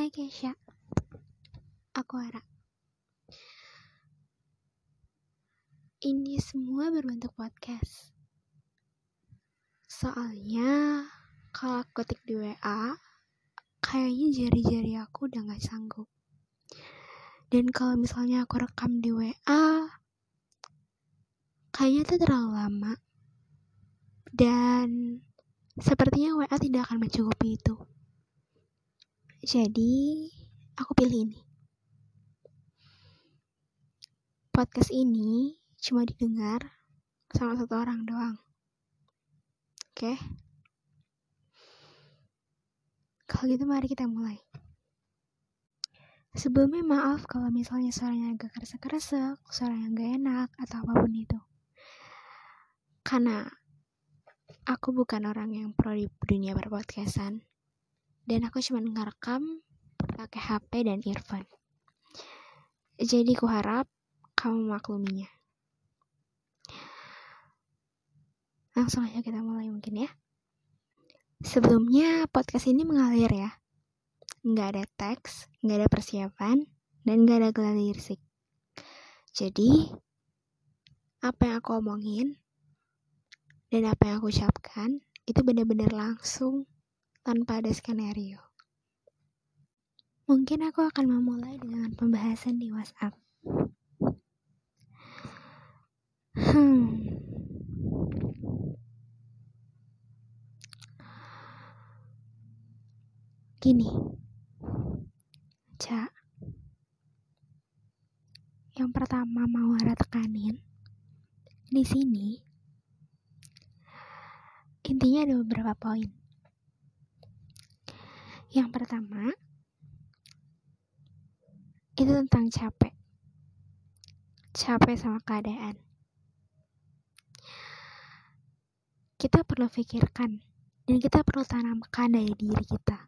Hai Kesha, aku Ara. Ini semua berbentuk podcast. Soalnya kalau aku ketik di WA, kayaknya jari-jari aku udah gak sanggup. Dan kalau misalnya aku rekam di WA, kayaknya itu terlalu lama. Dan sepertinya WA tidak akan mencukupi itu. Jadi, aku pilih ini. Podcast ini cuma didengar sama satu orang doang. Oke? Kalau gitu mari kita mulai. Sebelumnya maaf kalau misalnya suaranya agak kresek-kresek, suara yang gak enak, atau apa pun itu. Karena aku bukan orang yang pro di dunia berpodcastan dan aku cuma ngerekam pakai HP dan earphone. Jadi ku harap kamu makluminya. Langsung aja kita mulai mungkin ya. Sebelumnya podcast ini mengalir ya. Nggak ada teks, nggak ada persiapan, dan nggak ada gelar lirik. Jadi, apa yang aku omongin dan apa yang aku ucapkan itu benar-benar langsung tanpa ada skenario. Mungkin aku akan memulai dengan pembahasan di WhatsApp. Hmm. Gini. Cak. Yang pertama mau ada tekanin. Di sini intinya ada beberapa poin. Yang pertama, itu tentang capek. Capek sama keadaan. Kita perlu pikirkan dan kita perlu tanamkan dari diri kita.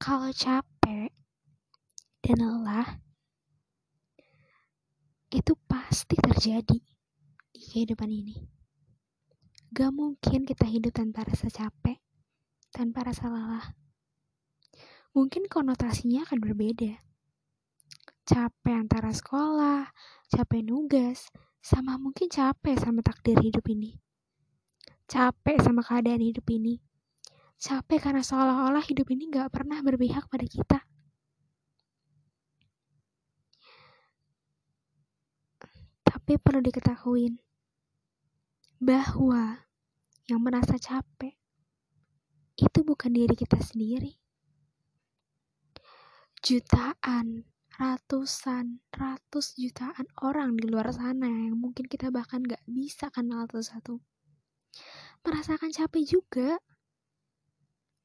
Kalau capek dan lelah, itu pasti terjadi di kehidupan ini. Gak mungkin kita hidup tanpa rasa capek tanpa rasa lelah. Mungkin konotasinya akan berbeda. Capek antara sekolah, capek nugas, sama mungkin capek sama takdir hidup ini. Capek sama keadaan hidup ini. Capek karena seolah-olah hidup ini gak pernah berpihak pada kita. Tapi perlu diketahui bahwa yang merasa capek itu bukan diri kita sendiri. Jutaan, ratusan, ratus jutaan orang di luar sana yang mungkin kita bahkan gak bisa kenal satu-satu. Merasakan capek juga.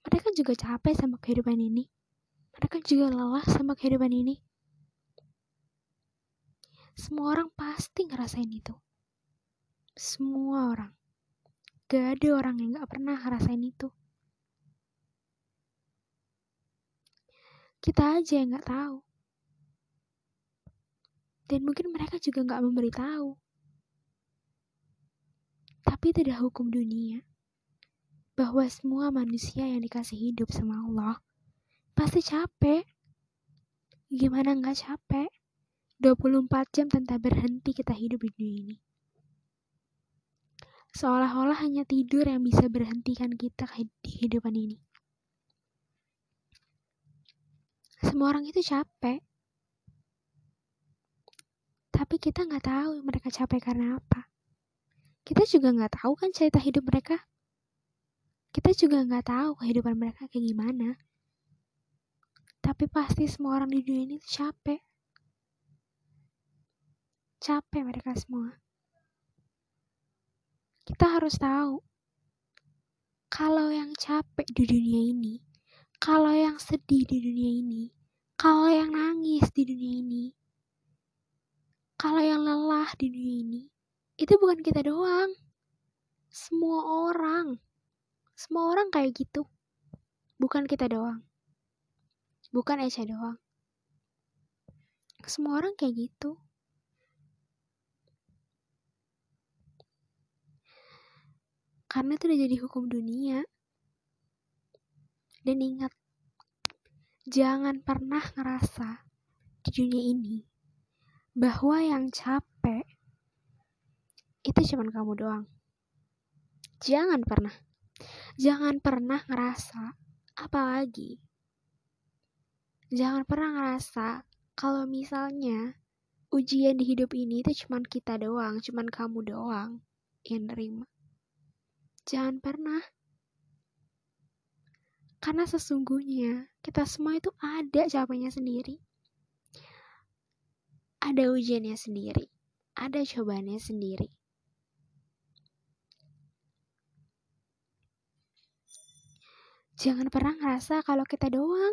Mereka juga capek sama kehidupan ini. Mereka juga lelah sama kehidupan ini. Semua orang pasti ngerasain itu. Semua orang. Gak ada orang yang gak pernah ngerasain itu. Kita aja yang nggak tahu. Dan mungkin mereka juga nggak memberitahu. Tapi itu hukum dunia. Bahwa semua manusia yang dikasih hidup sama Allah pasti capek. Gimana nggak capek? 24 jam tanpa berhenti kita hidup di dunia ini. Seolah-olah hanya tidur yang bisa berhentikan kita di kehidupan ini. Semua orang itu capek. Tapi kita nggak tahu mereka capek karena apa. Kita juga nggak tahu kan cerita hidup mereka. Kita juga nggak tahu kehidupan mereka kayak gimana. Tapi pasti semua orang di dunia ini capek. Capek mereka semua. Kita harus tahu kalau yang capek di dunia ini kalau yang sedih di dunia ini, kalau yang nangis di dunia ini, kalau yang lelah di dunia ini, itu bukan kita doang. Semua orang. Semua orang kayak gitu. Bukan kita doang. Bukan Echa doang. Semua orang kayak gitu. Karena itu udah jadi hukum dunia. Dan ingat, jangan pernah ngerasa di dunia ini bahwa yang capek itu cuma kamu doang. Jangan pernah. Jangan pernah ngerasa apalagi. Jangan pernah ngerasa kalau misalnya ujian di hidup ini itu cuma kita doang, cuma kamu doang yang nerima. Jangan pernah. Karena sesungguhnya kita semua itu ada capeknya sendiri. Ada ujiannya sendiri. Ada cobaannya sendiri. Jangan pernah ngerasa kalau kita doang.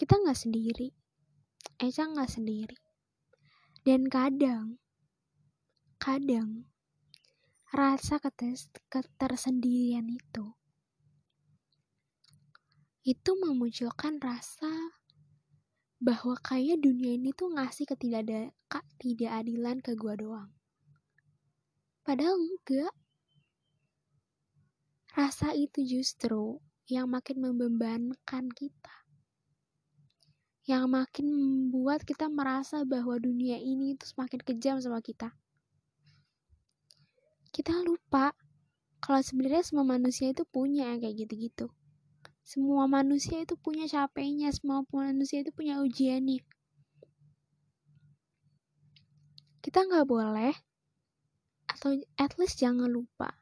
Kita nggak sendiri. Eca nggak sendiri. Dan kadang, kadang, rasa ketersendirian itu itu memunculkan rasa bahwa kayaknya dunia ini tuh ngasih ketidakadilan ke gua doang. Padahal enggak. Rasa itu justru yang makin membebankan kita. Yang makin membuat kita merasa bahwa dunia ini itu semakin kejam sama kita. Kita lupa kalau sebenarnya semua manusia itu punya yang kayak gitu-gitu. Semua manusia itu punya capeknya, semua manusia itu punya ujiannya. Kita nggak boleh, atau at least jangan lupa,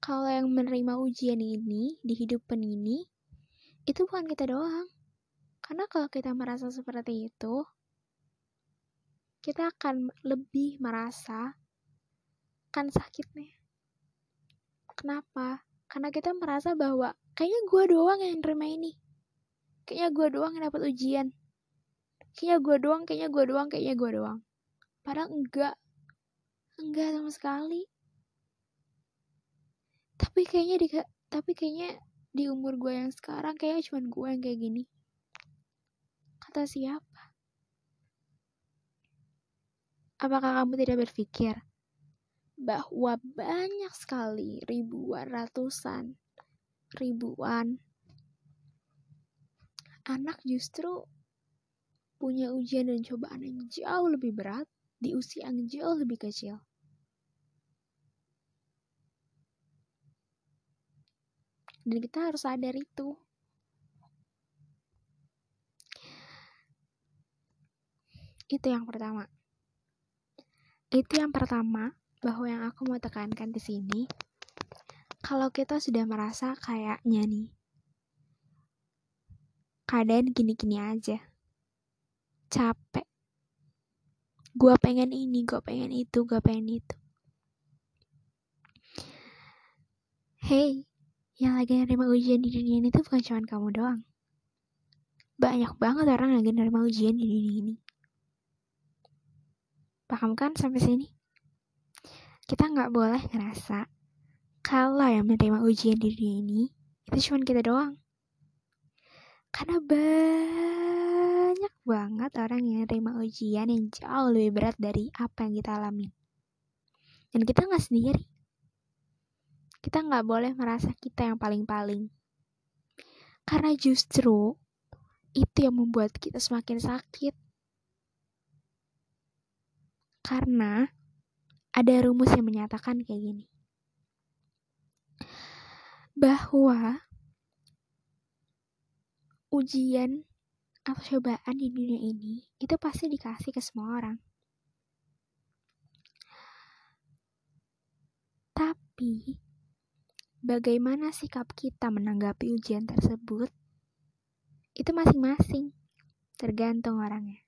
kalau yang menerima ujian ini di hidup ini, itu bukan kita doang. Karena kalau kita merasa seperti itu, kita akan lebih merasa kan sakitnya. Kenapa? Karena kita merasa bahwa kayaknya gue doang yang nerima ini. Kayaknya gue doang yang dapat ujian. Kayaknya gue doang kayaknya gue doang kayaknya gue doang. Padahal enggak. Enggak sama sekali. Tapi kayaknya di tapi kayaknya di umur gue yang sekarang kayaknya cuma gue yang kayak gini. Kata siapa? Apakah kamu tidak berpikir bahwa banyak sekali ribuan ratusan ribuan anak justru punya ujian dan cobaan yang jauh lebih berat di usia yang jauh lebih kecil. Dan kita harus sadar itu. Itu yang pertama. Itu yang pertama bahwa yang aku mau tekankan di sini kalau kita sudah merasa kayaknya nih, keadaan gini-gini aja, capek, gue pengen ini, gue pengen itu, gue pengen itu. Hey, yang lagi nerima ujian di dunia ini tuh bukan cuma kamu doang. Banyak banget orang yang lagi nerima ujian di dunia ini. Paham kan sampai sini? Kita nggak boleh ngerasa kalau yang menerima ujian di dunia ini itu cuma kita doang. Karena banyak banget orang yang menerima ujian yang jauh lebih berat dari apa yang kita alami. Dan kita nggak sendiri. Kita nggak boleh merasa kita yang paling-paling. Karena justru itu yang membuat kita semakin sakit. Karena ada rumus yang menyatakan kayak gini bahwa ujian atau cobaan di dunia ini itu pasti dikasih ke semua orang. Tapi bagaimana sikap kita menanggapi ujian tersebut itu masing-masing tergantung orangnya.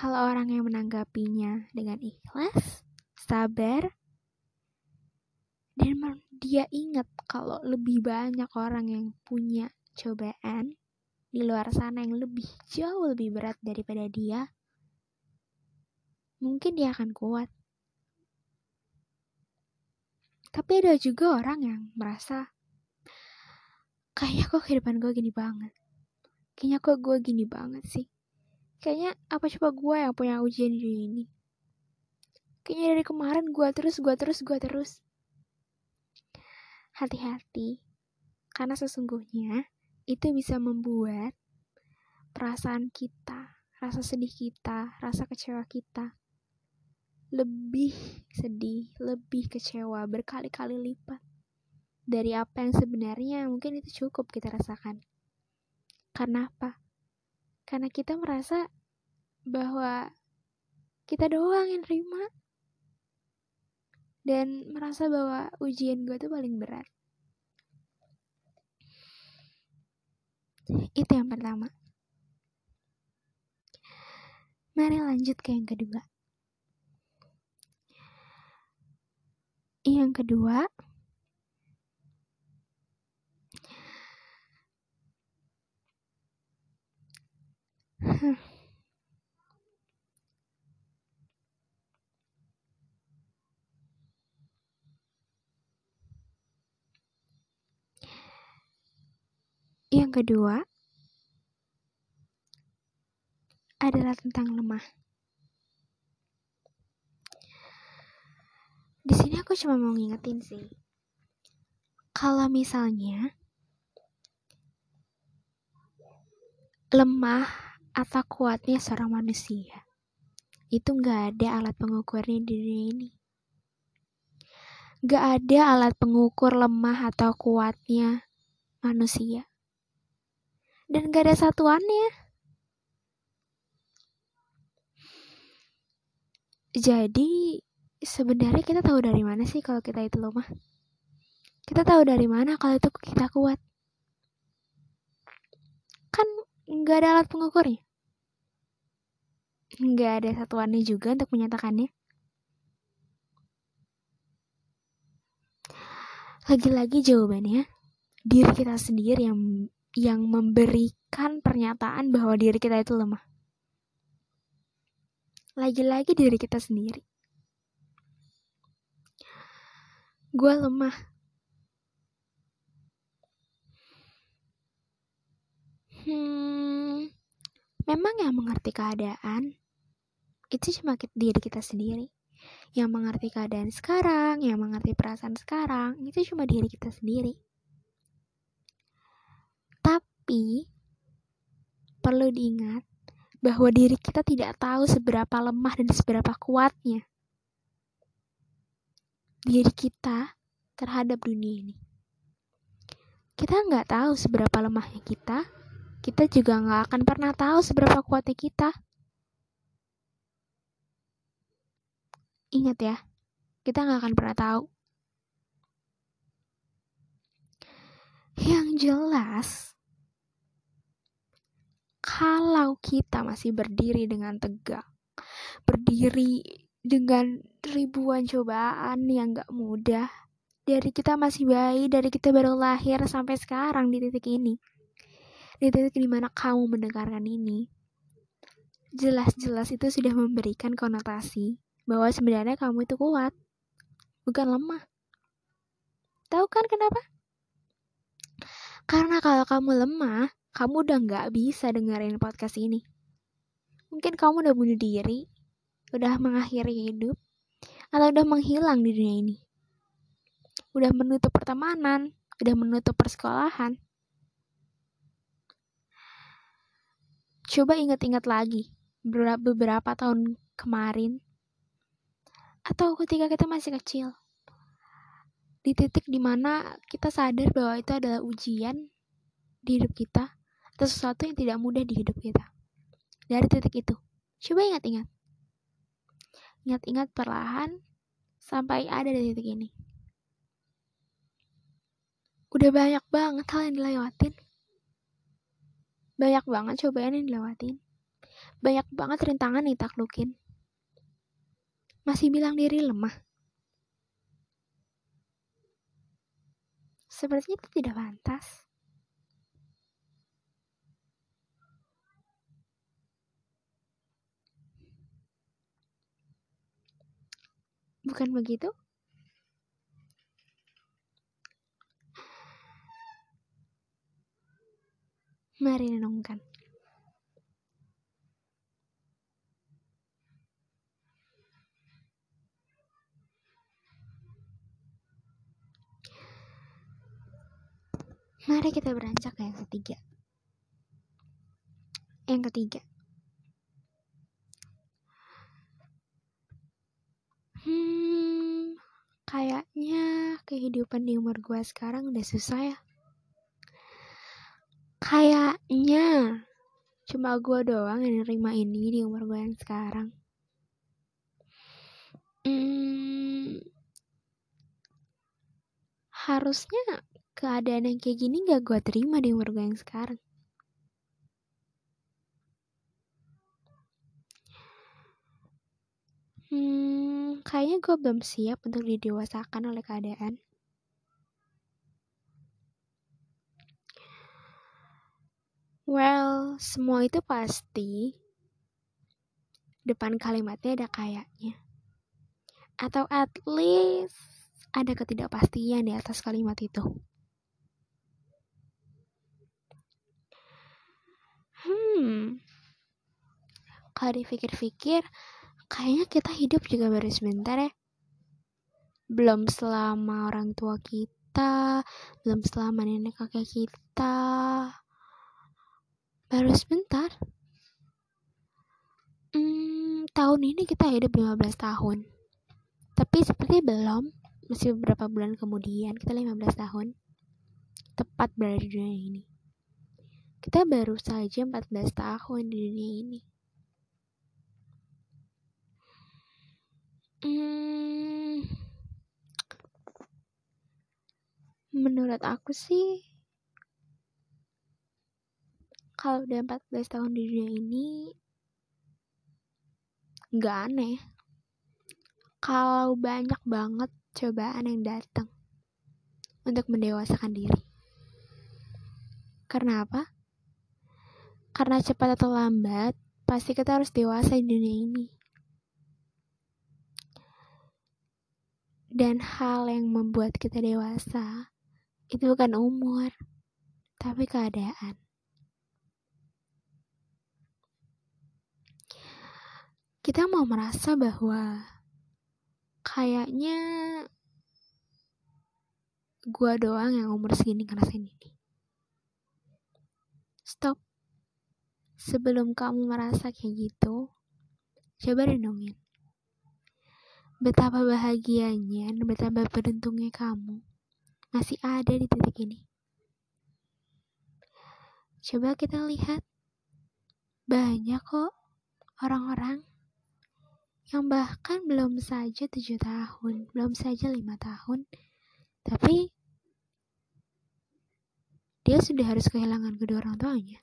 Kalau orang yang menanggapinya dengan ikhlas, sabar, dan dia ingat kalau lebih banyak orang yang punya cobaan di luar sana yang lebih jauh lebih berat daripada dia, mungkin dia akan kuat. Tapi ada juga orang yang merasa kayaknya kok kehidupan gue gini banget. Kayaknya kok gue gini banget sih. Kayaknya apa coba gue yang punya ujian di ini. Kayaknya dari kemarin gue terus, gue terus, gue terus. Hati-hati, karena sesungguhnya itu bisa membuat perasaan kita, rasa sedih kita, rasa kecewa kita lebih sedih, lebih kecewa berkali-kali lipat dari apa yang sebenarnya mungkin itu cukup kita rasakan. Karena apa? Karena kita merasa bahwa kita doang yang terima dan merasa bahwa ujian gue tuh paling berat. Itu yang pertama. Mari lanjut ke yang kedua. Yang kedua, yang kedua adalah tentang lemah. Di sini aku cuma mau ngingetin sih. Kalau misalnya lemah atau kuatnya seorang manusia itu nggak ada alat pengukurnya di dunia ini. Nggak ada alat pengukur lemah atau kuatnya manusia. Dan gak ada satuannya. Jadi sebenarnya kita tahu dari mana sih kalau kita itu lemah? Kita tahu dari mana kalau itu kita kuat? Kan nggak ada alat pengukurnya. Nggak ada satuannya juga untuk menyatakannya. Lagi-lagi jawabannya diri kita sendiri yang yang memberikan pernyataan bahwa diri kita itu lemah. Lagi-lagi diri kita sendiri. Gue lemah. Hmm, memang yang mengerti keadaan itu cuma diri kita sendiri. Yang mengerti keadaan sekarang, yang mengerti perasaan sekarang, itu cuma diri kita sendiri. Tapi, perlu diingat bahwa diri kita tidak tahu seberapa lemah dan seberapa kuatnya diri kita terhadap dunia ini. Kita nggak tahu seberapa lemahnya kita, kita juga nggak akan pernah tahu seberapa kuatnya kita. Ingat ya, kita nggak akan pernah tahu. Yang jelas, kalau kita masih berdiri dengan tegak, berdiri dengan ribuan cobaan yang gak mudah dari kita masih bayi dari kita baru lahir sampai sekarang di titik ini di titik di mana kamu mendengarkan ini jelas-jelas itu sudah memberikan konotasi bahwa sebenarnya kamu itu kuat bukan lemah tahu kan kenapa karena kalau kamu lemah kamu udah nggak bisa dengerin podcast ini mungkin kamu udah bunuh diri udah mengakhiri hidup atau udah menghilang di dunia ini. Udah menutup pertemanan, udah menutup persekolahan. Coba ingat-ingat lagi beberapa, tahun kemarin atau ketika kita masih kecil. Di titik di mana kita sadar bahwa itu adalah ujian di hidup kita atau sesuatu yang tidak mudah di hidup kita. Dari titik itu, coba ingat-ingat Ingat-ingat perlahan sampai ada di titik ini. Udah banyak banget hal yang dilewatin. Banyak banget cobaan yang dilewatin. Banyak banget rintangan yang taklukin. Masih bilang diri lemah. Sepertinya itu tidak pantas. Bukan begitu? Mari renungkan. Mari kita beranjak ke yang ketiga. Yang ketiga. Hmm, kayaknya kehidupan di umur gue sekarang udah susah ya. Kayaknya cuma gue doang yang nerima ini di umur gue yang sekarang. Hmm, harusnya keadaan yang kayak gini gak gue terima di umur gue yang sekarang. Hmm, kayaknya gue belum siap untuk didewasakan oleh keadaan. Well, semua itu pasti depan kalimatnya ada kayaknya. Atau at least ada ketidakpastian di atas kalimat itu. Hmm, kalau dipikir-pikir, kayaknya kita hidup juga baru sebentar ya. Belum selama orang tua kita, belum selama nenek kakek kita, baru sebentar. Hmm, tahun ini kita hidup 15 tahun. Tapi seperti belum, masih beberapa bulan kemudian kita 15 tahun. Tepat berada di dunia ini. Kita baru saja 14 tahun di dunia ini. Hmm, menurut aku sih kalau udah 14 tahun di dunia ini nggak aneh. Kalau banyak banget cobaan yang datang untuk mendewasakan diri. Karena apa? karena cepat atau lambat pasti kita harus dewasa di dunia ini. Dan hal yang membuat kita dewasa itu bukan umur tapi keadaan kita mau merasa bahwa kayaknya gua doang yang umur segini ngerasain ini. Stop. Sebelum kamu merasa kayak gitu, coba renungin. Betapa bahagianya dan betapa beruntungnya kamu masih ada di titik ini. Coba kita lihat, banyak kok orang-orang yang bahkan belum saja tujuh tahun, belum saja lima tahun, tapi dia sudah harus kehilangan kedua orang tuanya.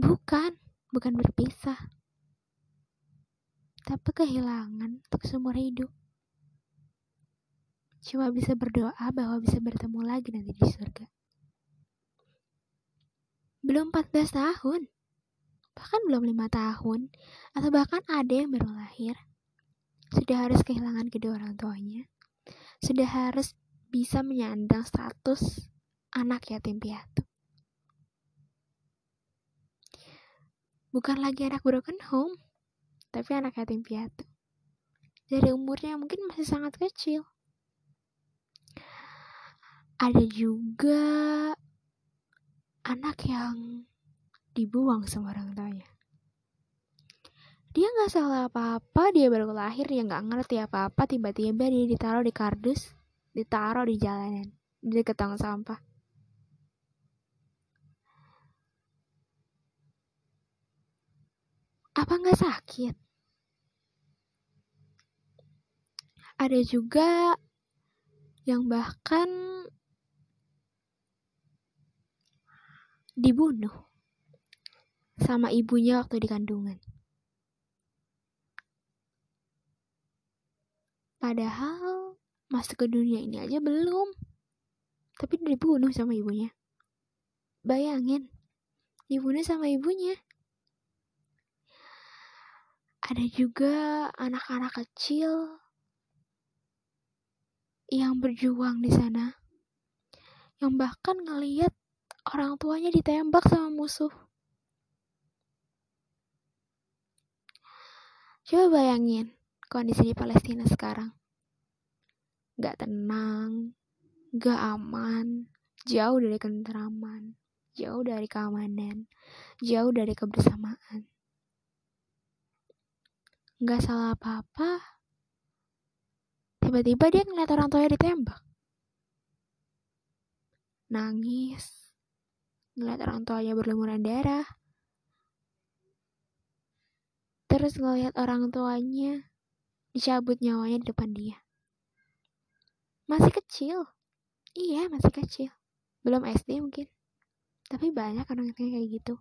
Bukan, bukan berpisah, tapi kehilangan untuk seumur hidup. Cuma bisa berdoa bahwa bisa bertemu lagi nanti di surga. Belum 14 tahun bahkan belum lima tahun, atau bahkan ada yang baru lahir, sudah harus kehilangan kedua orang tuanya, sudah harus bisa menyandang status anak yatim piatu. Bukan lagi anak broken home, tapi anak yatim piatu. Dari umurnya mungkin masih sangat kecil. Ada juga anak yang dibuang sama orang tuanya. Dia nggak salah apa-apa, dia baru lahir, dia nggak ngerti apa-apa, tiba-tiba dia ditaruh di kardus, ditaruh di jalanan, di tong sampah. Apa nggak sakit? Ada juga yang bahkan dibunuh sama ibunya waktu di kandungan. Padahal masuk ke dunia ini aja belum. Tapi dibunuh sama ibunya. Bayangin, dibunuh sama ibunya. Ada juga anak-anak kecil yang berjuang di sana. Yang bahkan ngeliat orang tuanya ditembak sama musuh. Coba bayangin kondisi di Palestina sekarang. Gak tenang, gak aman. jauh dari ketenteraman, jauh dari keamanan, jauh dari kebersamaan. Nggak salah apa-apa, tiba-tiba dia ngeliat orang tuanya ditembak. Nangis, ngeliat orang tuanya berlumuran darah, terus ngeliat orang tuanya dicabut nyawanya di depan dia. Masih kecil. Iya, masih kecil. Belum SD mungkin. Tapi banyak orang yang kayak gitu.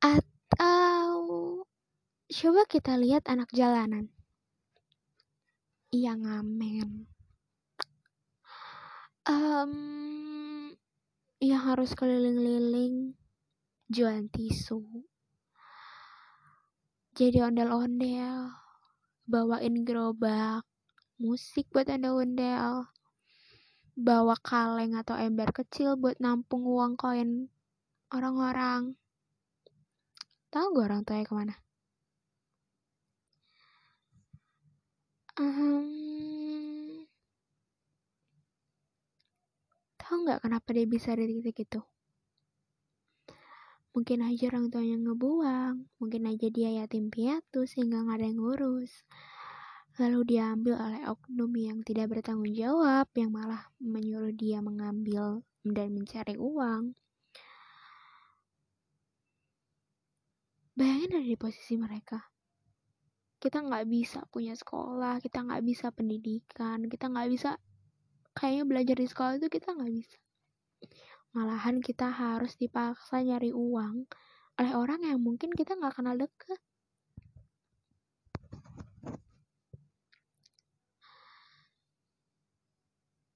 Atau coba kita lihat anak jalanan. Yang ngamen. Um, yang harus keliling-liling jualan tisu. Jadi ondel-ondel, bawain gerobak, musik buat ondel-ondel, bawa kaleng atau ember kecil buat nampung uang koin orang-orang. Tahu gak orang tuanya ke mana? Um, tahu nggak kenapa dia bisa di titik itu? Mungkin aja orang tuanya ngebuang, mungkin aja dia yatim piatu sehingga nggak ada yang ngurus. Lalu diambil oleh oknum yang tidak bertanggung jawab, yang malah menyuruh dia mengambil dan mencari uang. Bayangin ada di posisi mereka. Kita nggak bisa punya sekolah, kita nggak bisa pendidikan, kita nggak bisa kayaknya belajar di sekolah itu kita nggak bisa. Malahan kita harus dipaksa nyari uang oleh orang yang mungkin kita nggak kenal deket.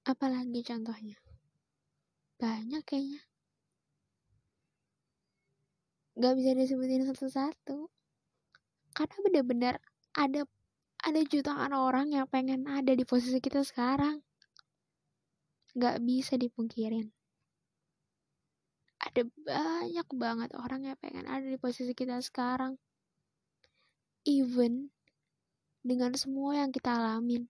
Apalagi contohnya? Banyak kayaknya gak bisa disebutin satu-satu karena bener-bener ada ada jutaan orang yang pengen ada di posisi kita sekarang gak bisa dipungkirin ada banyak banget orang yang pengen ada di posisi kita sekarang. Even dengan semua yang kita alamin.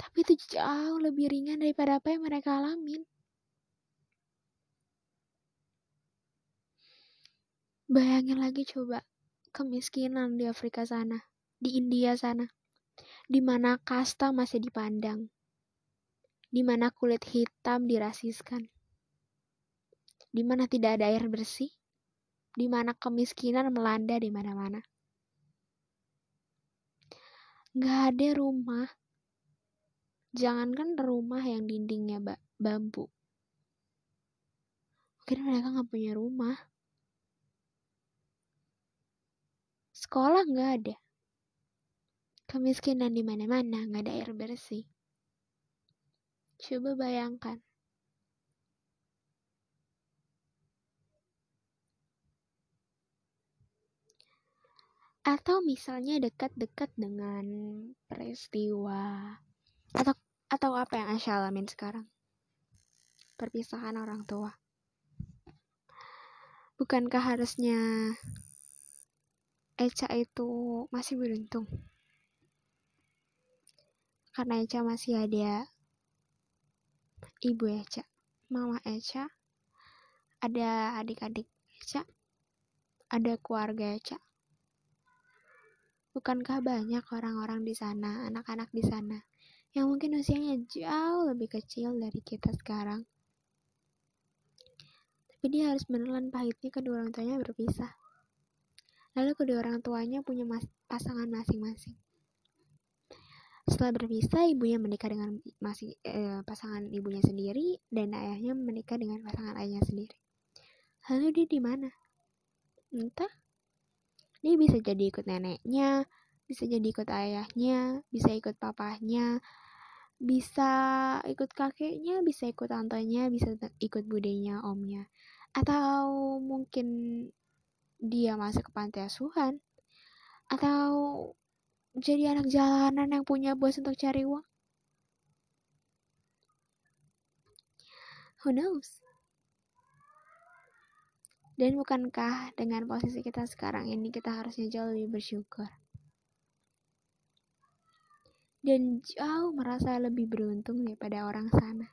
Tapi itu jauh lebih ringan daripada apa yang mereka alamin. Bayangin lagi coba kemiskinan di Afrika sana, di India sana, di mana kasta masih dipandang, di mana kulit hitam dirasiskan, di mana tidak ada air bersih, di mana kemiskinan melanda di mana-mana. Gak ada rumah, jangankan rumah yang dindingnya bambu. Mungkin mereka gak punya rumah Sekolah nggak ada. Kemiskinan di mana-mana, nggak ada air bersih. Coba bayangkan. Atau misalnya dekat-dekat dengan peristiwa atau atau apa yang Asya alamin sekarang? Perpisahan orang tua. Bukankah harusnya Eca itu masih beruntung karena Eca masih ada ibu Eca, mama Eca, ada adik-adik Eca, ada keluarga Eca. Bukankah banyak orang-orang di sana, anak-anak di sana, yang mungkin usianya jauh lebih kecil dari kita sekarang? Tapi dia harus menelan pahitnya kedua orang tuanya berpisah. Lalu kedua orang tuanya punya mas pasangan masing-masing. Setelah berpisah, ibunya menikah dengan masih eh, pasangan ibunya sendiri dan ayahnya menikah dengan pasangan ayahnya sendiri. Lalu dia di mana? Entah. Dia bisa jadi ikut neneknya, bisa jadi ikut ayahnya, bisa ikut papahnya, bisa ikut kakeknya, bisa ikut tantenya, bisa ikut budenya, omnya. Atau mungkin dia masuk ke panti asuhan. Atau jadi anak jalanan yang punya bos untuk cari uang. Who knows dan bukankah dengan posisi kita sekarang ini kita harusnya jauh lebih bersyukur dan jauh merasa lebih beruntung daripada orang sana.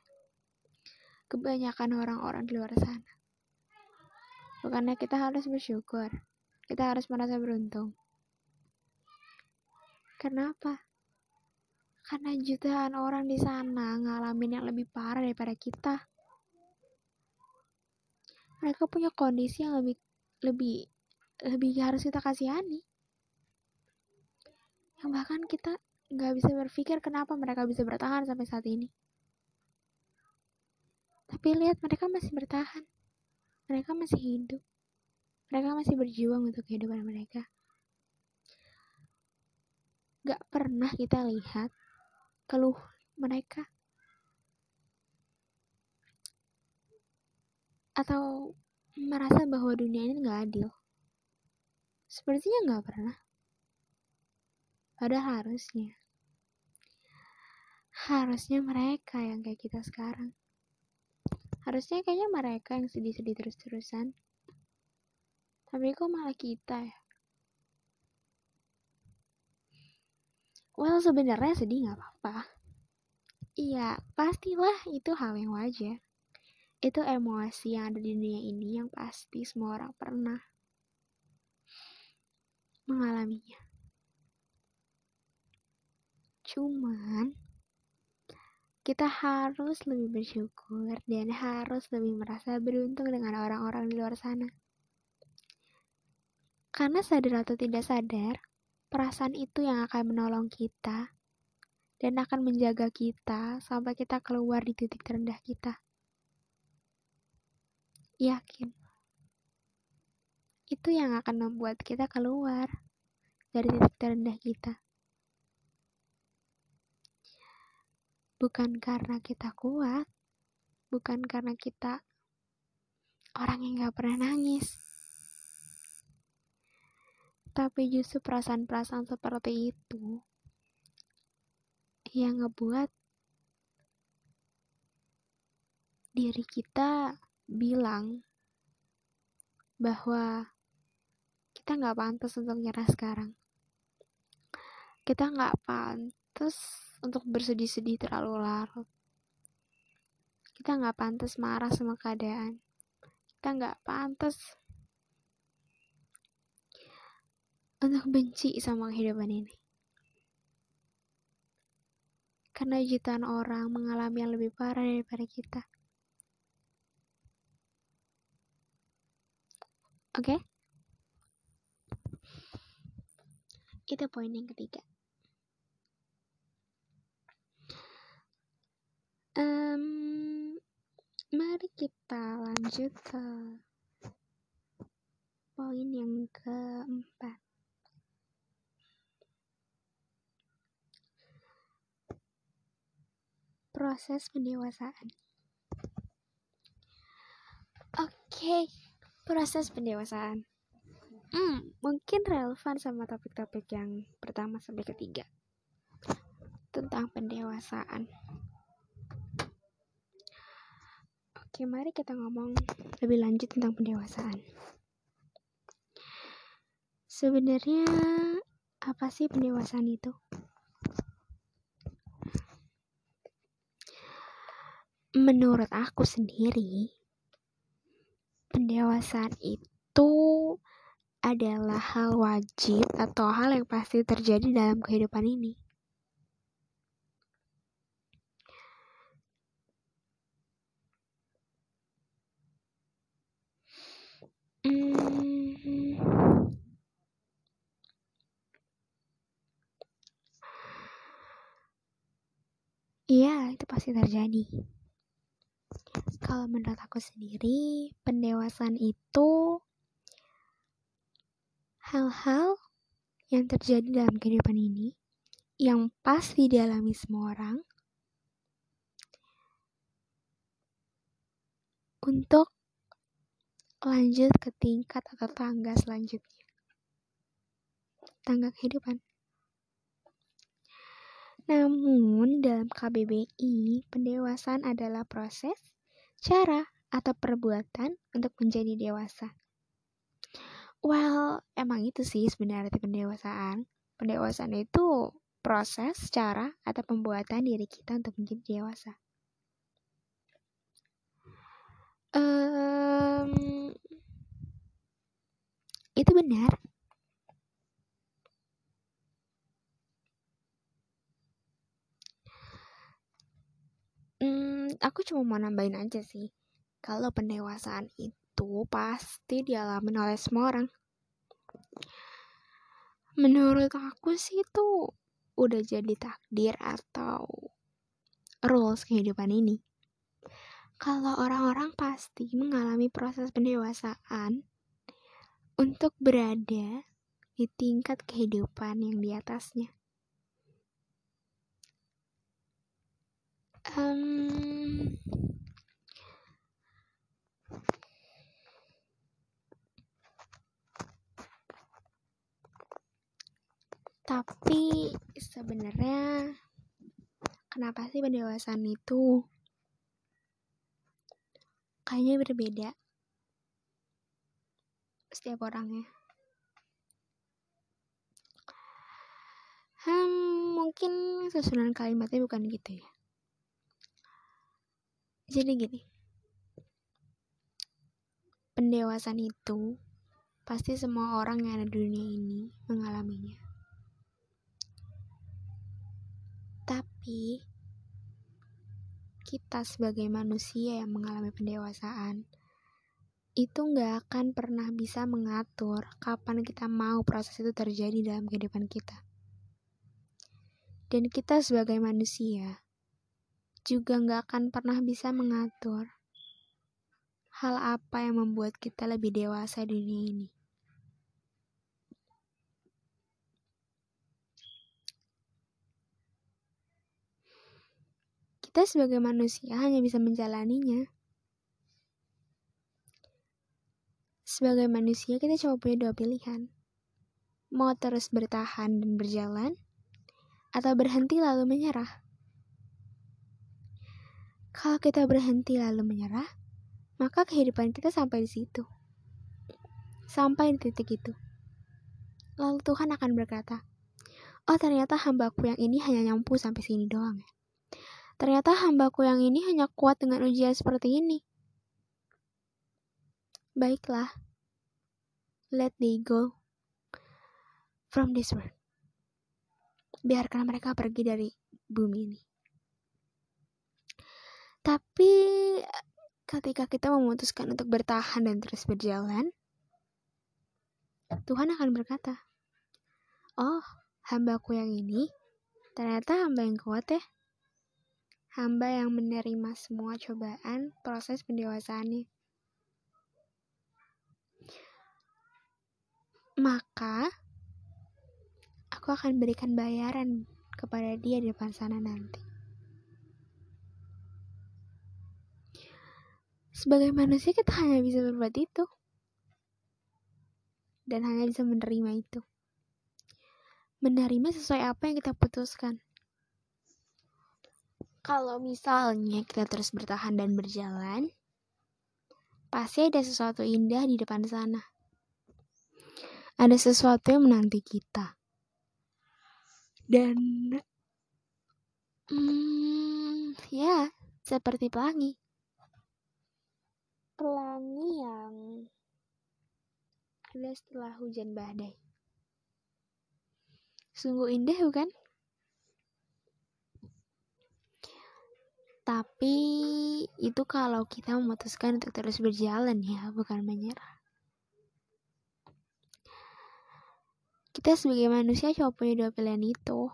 Kebanyakan orang-orang di luar sana. Bukannya kita harus bersyukur, kita harus merasa beruntung. Kenapa? Karena jutaan orang di sana ngalamin yang lebih parah daripada kita. Mereka punya kondisi yang lebih lebih lebih harus kita kasihani. Yang bahkan kita nggak bisa berpikir kenapa mereka bisa bertahan sampai saat ini. Tapi lihat mereka masih bertahan. Mereka masih hidup. Mereka masih berjuang untuk kehidupan mereka. Gak pernah kita lihat keluh mereka. Atau merasa bahwa dunia ini gak adil. Sepertinya gak pernah. Padahal harusnya. Harusnya mereka yang kayak kita sekarang. Harusnya kayaknya mereka yang sedih-sedih terus-terusan. Tapi kok malah kita ya? Well sebenarnya sedih nggak apa-apa. Iya pastilah itu hal yang wajar itu emosi yang ada di dunia ini yang pasti semua orang pernah mengalaminya cuman kita harus lebih bersyukur dan harus lebih merasa beruntung dengan orang-orang di luar sana. Karena sadar atau tidak sadar, perasaan itu yang akan menolong kita dan akan menjaga kita sampai kita keluar di titik terendah kita. Yakin. Itu yang akan membuat kita keluar dari titik terendah kita. bukan karena kita kuat, bukan karena kita orang yang gak pernah nangis, tapi justru perasaan-perasaan seperti itu yang ngebuat diri kita bilang bahwa kita nggak pantas untuk nyerah sekarang. Kita nggak pantas untuk bersedih-sedih terlalu larut. Kita nggak pantas marah sama keadaan. Kita nggak pantas untuk benci sama kehidupan ini. Karena jutaan orang mengalami yang lebih parah daripada kita. Oke? Okay? Itu poin yang ketiga. Um, mari kita lanjut ke poin yang keempat. Proses pendewasaan. Oke, okay, proses pendewasaan. Hmm, mungkin relevan sama topik-topik yang pertama sampai ketiga tentang pendewasaan. Oke, mari kita ngomong lebih lanjut tentang pendewasaan. Sebenarnya apa sih pendewasaan itu? Menurut aku sendiri, pendewasaan itu adalah hal wajib atau hal yang pasti terjadi dalam kehidupan ini. Hmm. Iya, itu pasti terjadi. Kalau menurut aku sendiri, pendewasaan itu hal-hal yang terjadi dalam kehidupan ini yang pasti dialami semua orang untuk lanjut ke tingkat atau tangga selanjutnya. Tangga kehidupan. Namun, dalam KBBI, pendewasaan adalah proses, cara, atau perbuatan untuk menjadi dewasa. Well, emang itu sih sebenarnya pendewasaan. Pendewasaan itu proses, cara, atau pembuatan diri kita untuk menjadi dewasa. Um, itu benar. Hmm, aku cuma mau nambahin aja sih. Kalau pendewasaan itu pasti dialami oleh semua orang. Menurut aku sih itu udah jadi takdir atau rules kehidupan ini. Kalau orang-orang pasti mengalami proses pendewasaan untuk berada di tingkat kehidupan yang di atasnya. Tapi sebenarnya kenapa sih pendewasaan itu? Kayaknya berbeda. Setiap orangnya. Hmm, mungkin susunan kalimatnya bukan gitu ya jadi gini pendewasaan itu pasti semua orang yang ada di dunia ini mengalaminya tapi kita sebagai manusia yang mengalami pendewasaan itu nggak akan pernah bisa mengatur kapan kita mau proses itu terjadi dalam kehidupan kita. Dan kita sebagai manusia juga nggak akan pernah bisa mengatur hal apa yang membuat kita lebih dewasa di dunia ini. Kita sebagai manusia hanya bisa menjalaninya. Sebagai manusia kita cuma punya dua pilihan. Mau terus bertahan dan berjalan, atau berhenti lalu menyerah. Kalau kita berhenti lalu menyerah, maka kehidupan kita sampai di situ. Sampai di titik itu. Lalu Tuhan akan berkata, Oh ternyata hambaku yang ini hanya nyampu sampai sini doang ya. Ternyata hambaku yang ini hanya kuat dengan ujian seperti ini. Baiklah, let they go from this world. Biarkan mereka pergi dari bumi ini. Tapi ketika kita memutuskan untuk bertahan dan terus berjalan, Tuhan akan berkata, Oh, hambaku yang ini ternyata hamba yang kuat ya hamba yang menerima semua cobaan proses pendewasaannya. Maka, aku akan berikan bayaran kepada dia di depan sana nanti. Sebagai manusia kita hanya bisa berbuat itu. Dan hanya bisa menerima itu. Menerima sesuai apa yang kita putuskan kalau misalnya kita terus bertahan dan berjalan, pasti ada sesuatu indah di depan sana. Ada sesuatu yang menanti kita. Dan, hmm, ya, seperti pelangi. Pelangi yang ada setelah hujan badai. Sungguh indah bukan? Tapi itu kalau kita memutuskan untuk terus berjalan ya, bukan menyerah. Kita sebagai manusia cuma punya dua pilihan itu.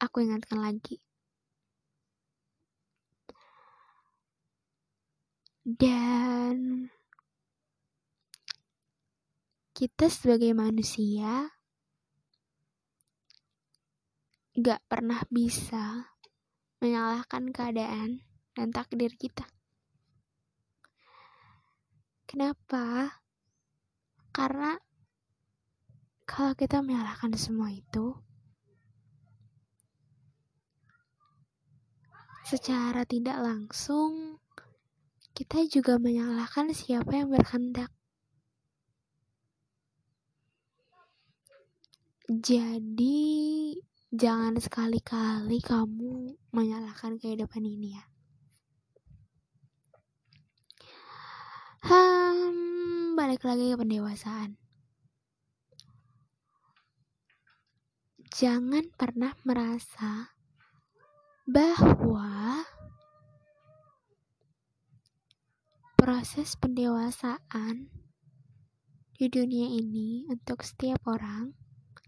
Aku ingatkan lagi. Dan kita sebagai manusia gak pernah bisa menyalahkan keadaan dan takdir kita. Kenapa? Karena kalau kita menyalahkan semua itu, secara tidak langsung kita juga menyalahkan siapa yang berkehendak. Jadi jangan sekali-kali kamu menyalahkan kehidupan ini ya. Hmm, balik lagi ke pendewasaan. Jangan pernah merasa bahwa proses pendewasaan di dunia ini untuk setiap orang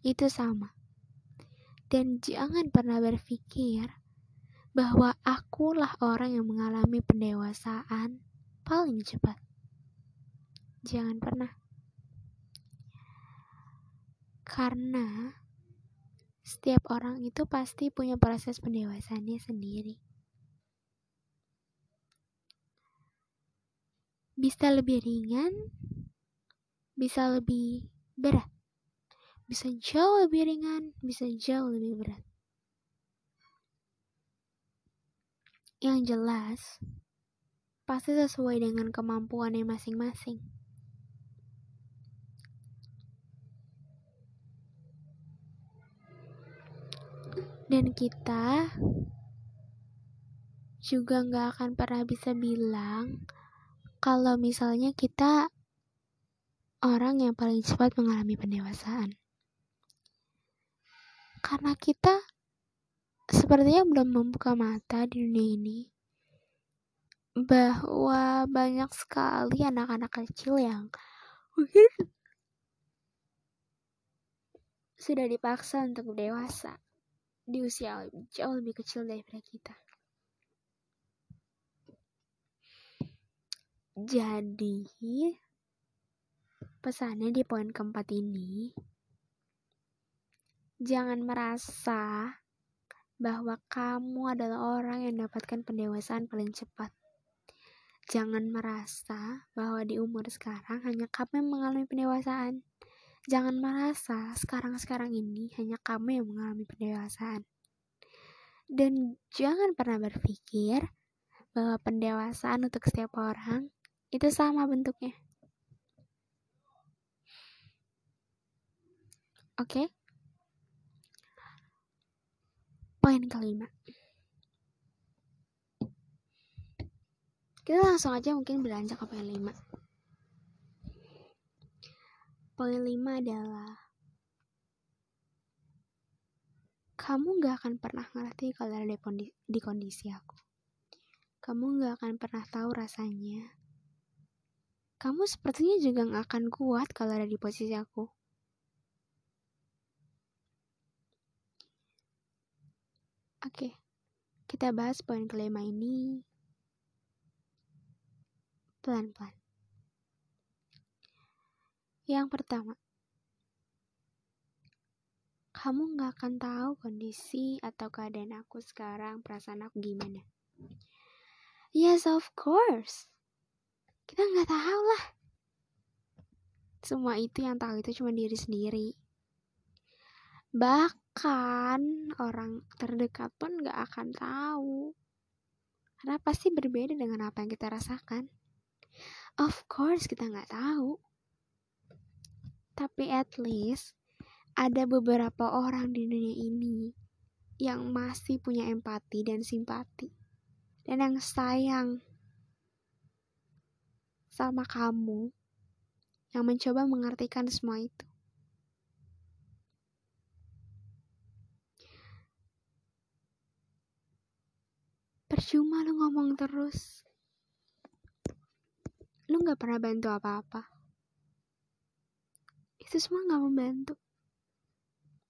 itu sama. Dan jangan pernah berpikir bahwa akulah orang yang mengalami pendewasaan paling cepat. Jangan pernah. Karena setiap orang itu pasti punya proses pendewasannya sendiri. Bisa lebih ringan, bisa lebih berat. Bisa jauh lebih ringan, bisa jauh lebih berat. Yang jelas, pasti sesuai dengan kemampuannya masing-masing. dan kita juga nggak akan pernah bisa bilang kalau misalnya kita orang yang paling cepat mengalami pendewasaan karena kita sepertinya belum membuka mata di dunia ini bahwa banyak sekali anak-anak kecil yang mungkin sudah dipaksa untuk dewasa di usia jauh lebih kecil daripada kita. Jadi, pesannya di poin keempat ini, jangan merasa bahwa kamu adalah orang yang mendapatkan pendewasaan paling cepat. Jangan merasa bahwa di umur sekarang hanya kamu yang mengalami pendewasaan. Jangan merasa sekarang-sekarang ini hanya kamu yang mengalami pendewasaan. Dan jangan pernah berpikir bahwa pendewasaan untuk setiap orang itu sama bentuknya. Oke? Okay? Poin kelima. Kita langsung aja mungkin beranjak ke poin lima. Poin lima adalah kamu gak akan pernah ngerti kalau ada di kondisi aku. Kamu gak akan pernah tahu rasanya. Kamu sepertinya juga gak akan kuat kalau ada di posisi aku. Oke, kita bahas poin kelima ini pelan-pelan. Yang pertama, kamu gak akan tahu kondisi atau keadaan aku sekarang, perasaan aku gimana. Yes, of course. Kita nggak tahu lah. Semua itu yang tahu itu cuma diri sendiri. Bahkan orang terdekat pun gak akan tahu. Karena pasti berbeda dengan apa yang kita rasakan. Of course kita nggak tahu. Tapi at least ada beberapa orang di dunia ini yang masih punya empati dan simpati dan yang sayang sama kamu yang mencoba mengartikan semua itu. Percuma lu ngomong terus. Lu gak pernah bantu apa-apa itu semua nggak membantu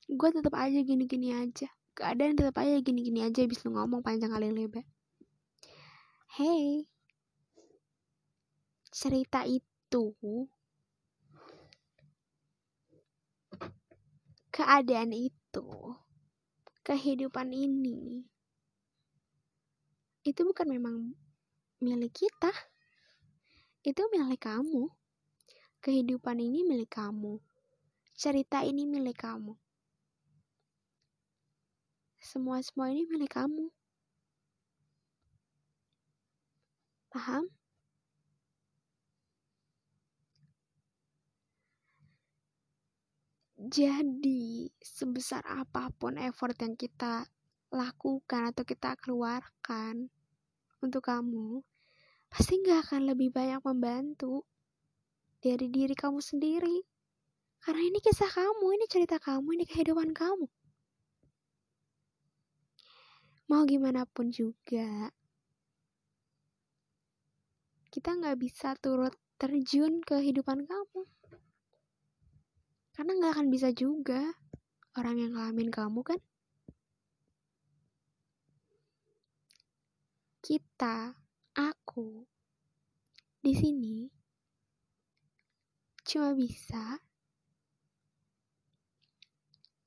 gue tetap aja gini-gini aja keadaan tetap aja gini-gini aja habis lu ngomong panjang kali lebar hey cerita itu keadaan itu kehidupan ini itu bukan memang milik kita itu milik kamu Kehidupan ini milik kamu. Cerita ini milik kamu. Semua-semua ini milik kamu. Paham? Jadi, sebesar apa pun effort yang kita lakukan atau kita keluarkan untuk kamu, pasti nggak akan lebih banyak membantu dari diri kamu sendiri. Karena ini kisah kamu, ini cerita kamu, ini kehidupan kamu. Mau gimana pun juga, kita nggak bisa turut terjun ke kehidupan kamu. Karena nggak akan bisa juga orang yang ngalamin kamu kan. Kita, aku, di sini cuma bisa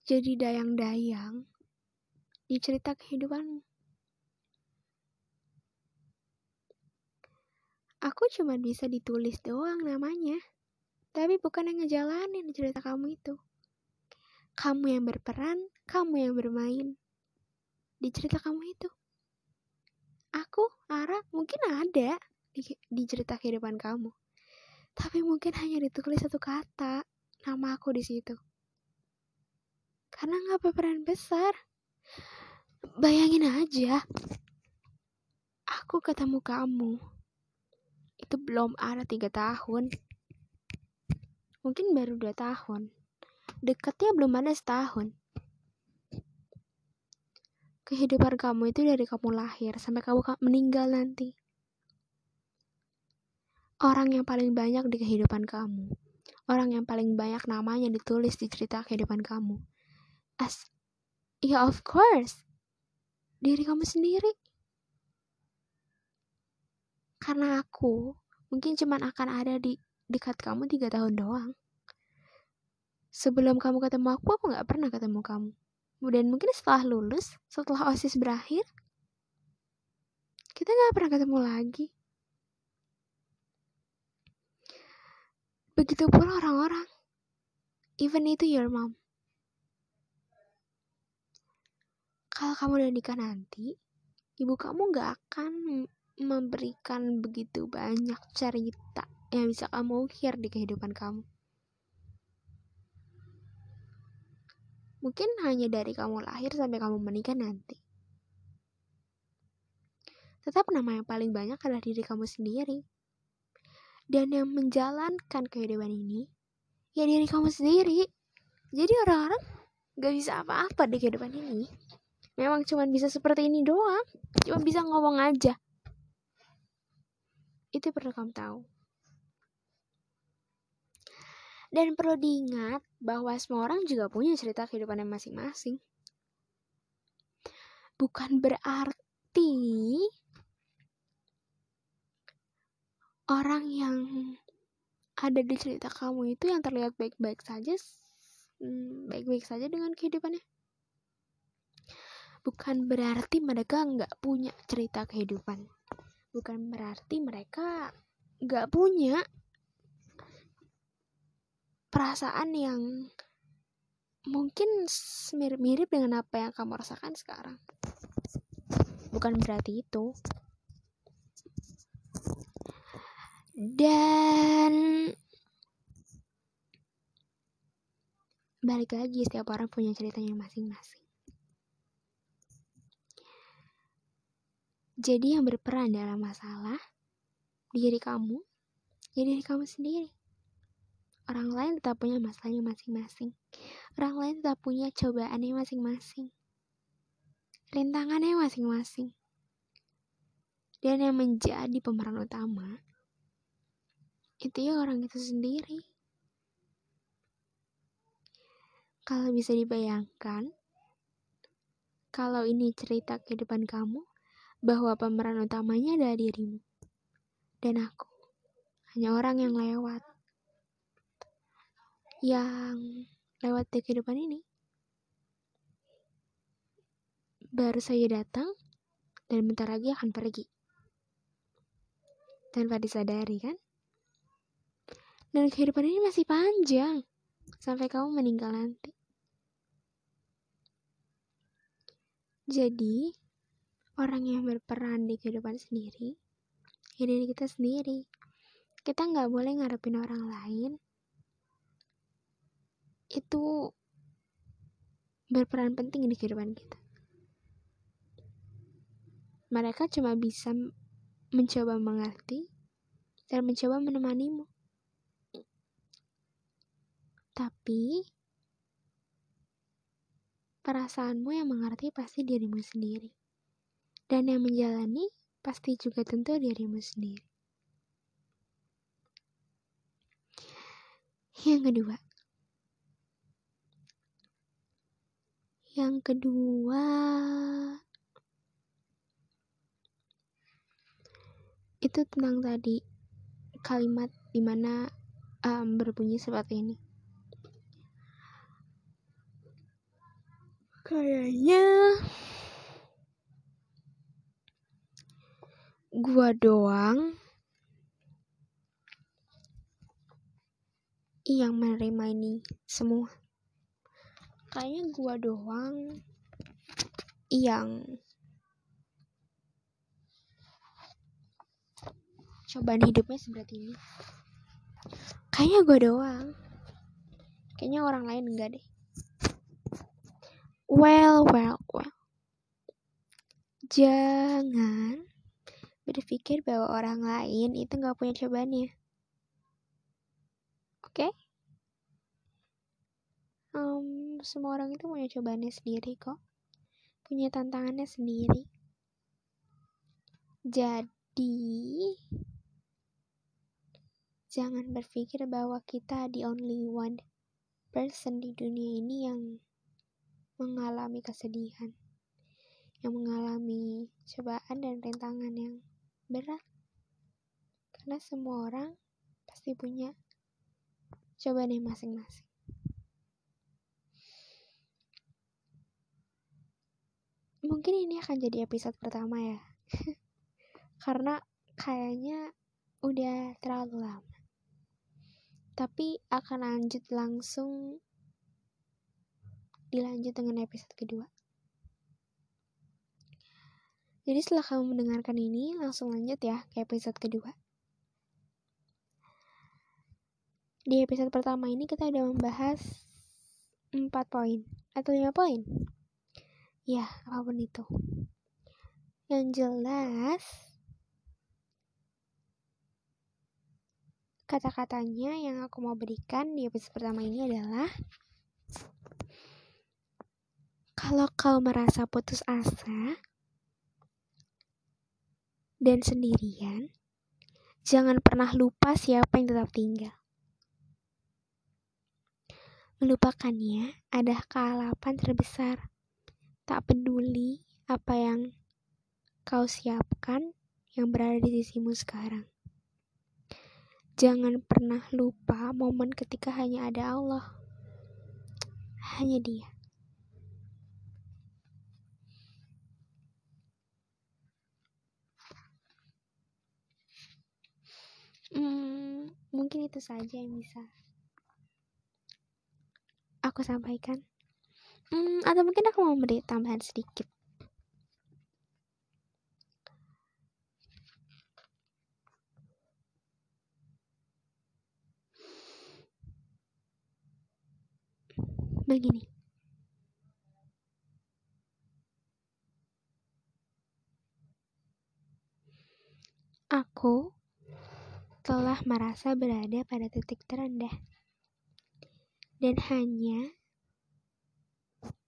jadi dayang-dayang di cerita kehidupanmu. Aku cuma bisa ditulis doang namanya, tapi bukan yang ngejalanin cerita kamu itu. Kamu yang berperan, kamu yang bermain di cerita kamu itu. Aku, Ara, mungkin ada di, di cerita kehidupan kamu. Tapi mungkin hanya ditulis satu kata, nama aku di situ. Karena nggak berperan besar. Bayangin aja, aku ketemu kamu. Itu belum ada tiga tahun. Mungkin baru dua tahun deketnya belum ada setahun. Kehidupan kamu itu dari kamu lahir sampai kamu meninggal nanti. Orang yang paling banyak di kehidupan kamu, orang yang paling banyak namanya ditulis di cerita kehidupan kamu. As, ya of course, diri kamu sendiri. Karena aku mungkin cuman akan ada di dekat kamu tiga tahun doang. Sebelum kamu ketemu aku aku nggak pernah ketemu kamu. Kemudian mungkin setelah lulus setelah osis berakhir kita nggak pernah ketemu lagi. Begitu pula orang-orang. Even itu your mom. Kalau kamu udah nikah nanti ibu kamu nggak akan memberikan begitu banyak cerita yang bisa kamu ukir di kehidupan kamu Mungkin hanya dari kamu lahir sampai kamu menikah nanti. Tetap nama yang paling banyak adalah diri kamu sendiri. Dan yang menjalankan kehidupan ini, ya diri kamu sendiri. Jadi orang-orang gak bisa apa-apa di kehidupan ini. Memang cuma bisa seperti ini doang. Cuma bisa ngomong aja. Itu perlu kamu tahu. Dan perlu diingat bahwa semua orang juga punya cerita kehidupannya masing-masing. Bukan berarti orang yang ada di cerita kamu itu yang terlihat baik-baik saja hmm, baik-baik saja dengan kehidupannya. Bukan berarti mereka nggak punya cerita kehidupan. Bukan berarti mereka nggak punya perasaan yang mungkin mirip-mirip dengan apa yang kamu rasakan sekarang. Bukan berarti itu. Dan balik lagi setiap orang punya ceritanya masing-masing. Jadi yang berperan dalam masalah diri kamu, ya diri kamu sendiri. Orang lain tetap punya masalahnya masing-masing. Orang lain tetap punya cobaannya masing-masing. Rintangannya masing-masing. Dan yang menjadi pemeran utama itu ya orang itu sendiri. Kalau bisa dibayangkan, kalau ini cerita kehidupan kamu, bahwa pemeran utamanya adalah dirimu. Dan aku hanya orang yang lewat yang lewat di kehidupan ini. Baru saja datang dan bentar lagi akan pergi. Tanpa disadari kan? Dan kehidupan ini masih panjang sampai kamu meninggal nanti. Jadi orang yang berperan di kehidupan sendiri diri kita sendiri. Kita nggak boleh ngarepin orang lain itu berperan penting di kehidupan kita. Mereka cuma bisa mencoba mengerti dan mencoba menemanimu. Tapi perasaanmu yang mengerti pasti dirimu sendiri. Dan yang menjalani pasti juga tentu dirimu sendiri. Yang kedua, yang kedua. Itu tentang tadi kalimat di mana um, berbunyi seperti ini. Kayaknya gua doang yang menerima ini semua kayaknya gua doang yang cobaan hidupnya seberat ini. Kayaknya gue doang. Kayaknya orang lain enggak deh. Well well well. Jangan berpikir bahwa orang lain itu nggak punya cobaannya. Oke? Okay? um, semua orang itu punya cobaannya sendiri kok punya tantangannya sendiri jadi Jangan berpikir bahwa kita the only one person di dunia ini yang mengalami kesedihan, yang mengalami cobaan dan rintangan yang berat. Karena semua orang pasti punya cobaan yang masing-masing. Mungkin ini akan jadi episode pertama ya. Karena kayaknya udah terlalu lama tapi akan lanjut langsung dilanjut dengan episode kedua. Jadi setelah kamu mendengarkan ini, langsung lanjut ya ke episode kedua. Di episode pertama ini kita udah membahas 4 poin atau 5 poin. Ya, apa pun itu. Yang jelas, Kata-katanya yang aku mau berikan di episode pertama ini adalah Kalau kau merasa putus asa dan sendirian, jangan pernah lupa siapa yang tetap tinggal. Melupakannya adalah kealapan terbesar. Tak peduli apa yang kau siapkan yang berada di sisimu sekarang. Jangan pernah lupa momen ketika hanya ada Allah. Hanya Dia. Hmm, mungkin itu saja yang bisa aku sampaikan. Hmm, atau mungkin aku mau beri tambahan sedikit. begini. Aku telah merasa berada pada titik terendah. Dan hanya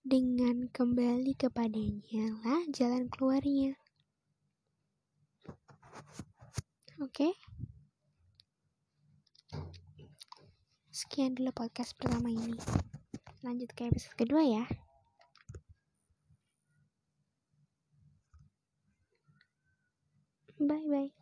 dengan kembali kepadanya lah jalan keluarnya. Oke. Okay? Sekian dulu podcast pertama ini lanjut ke episode kedua ya. Bye bye.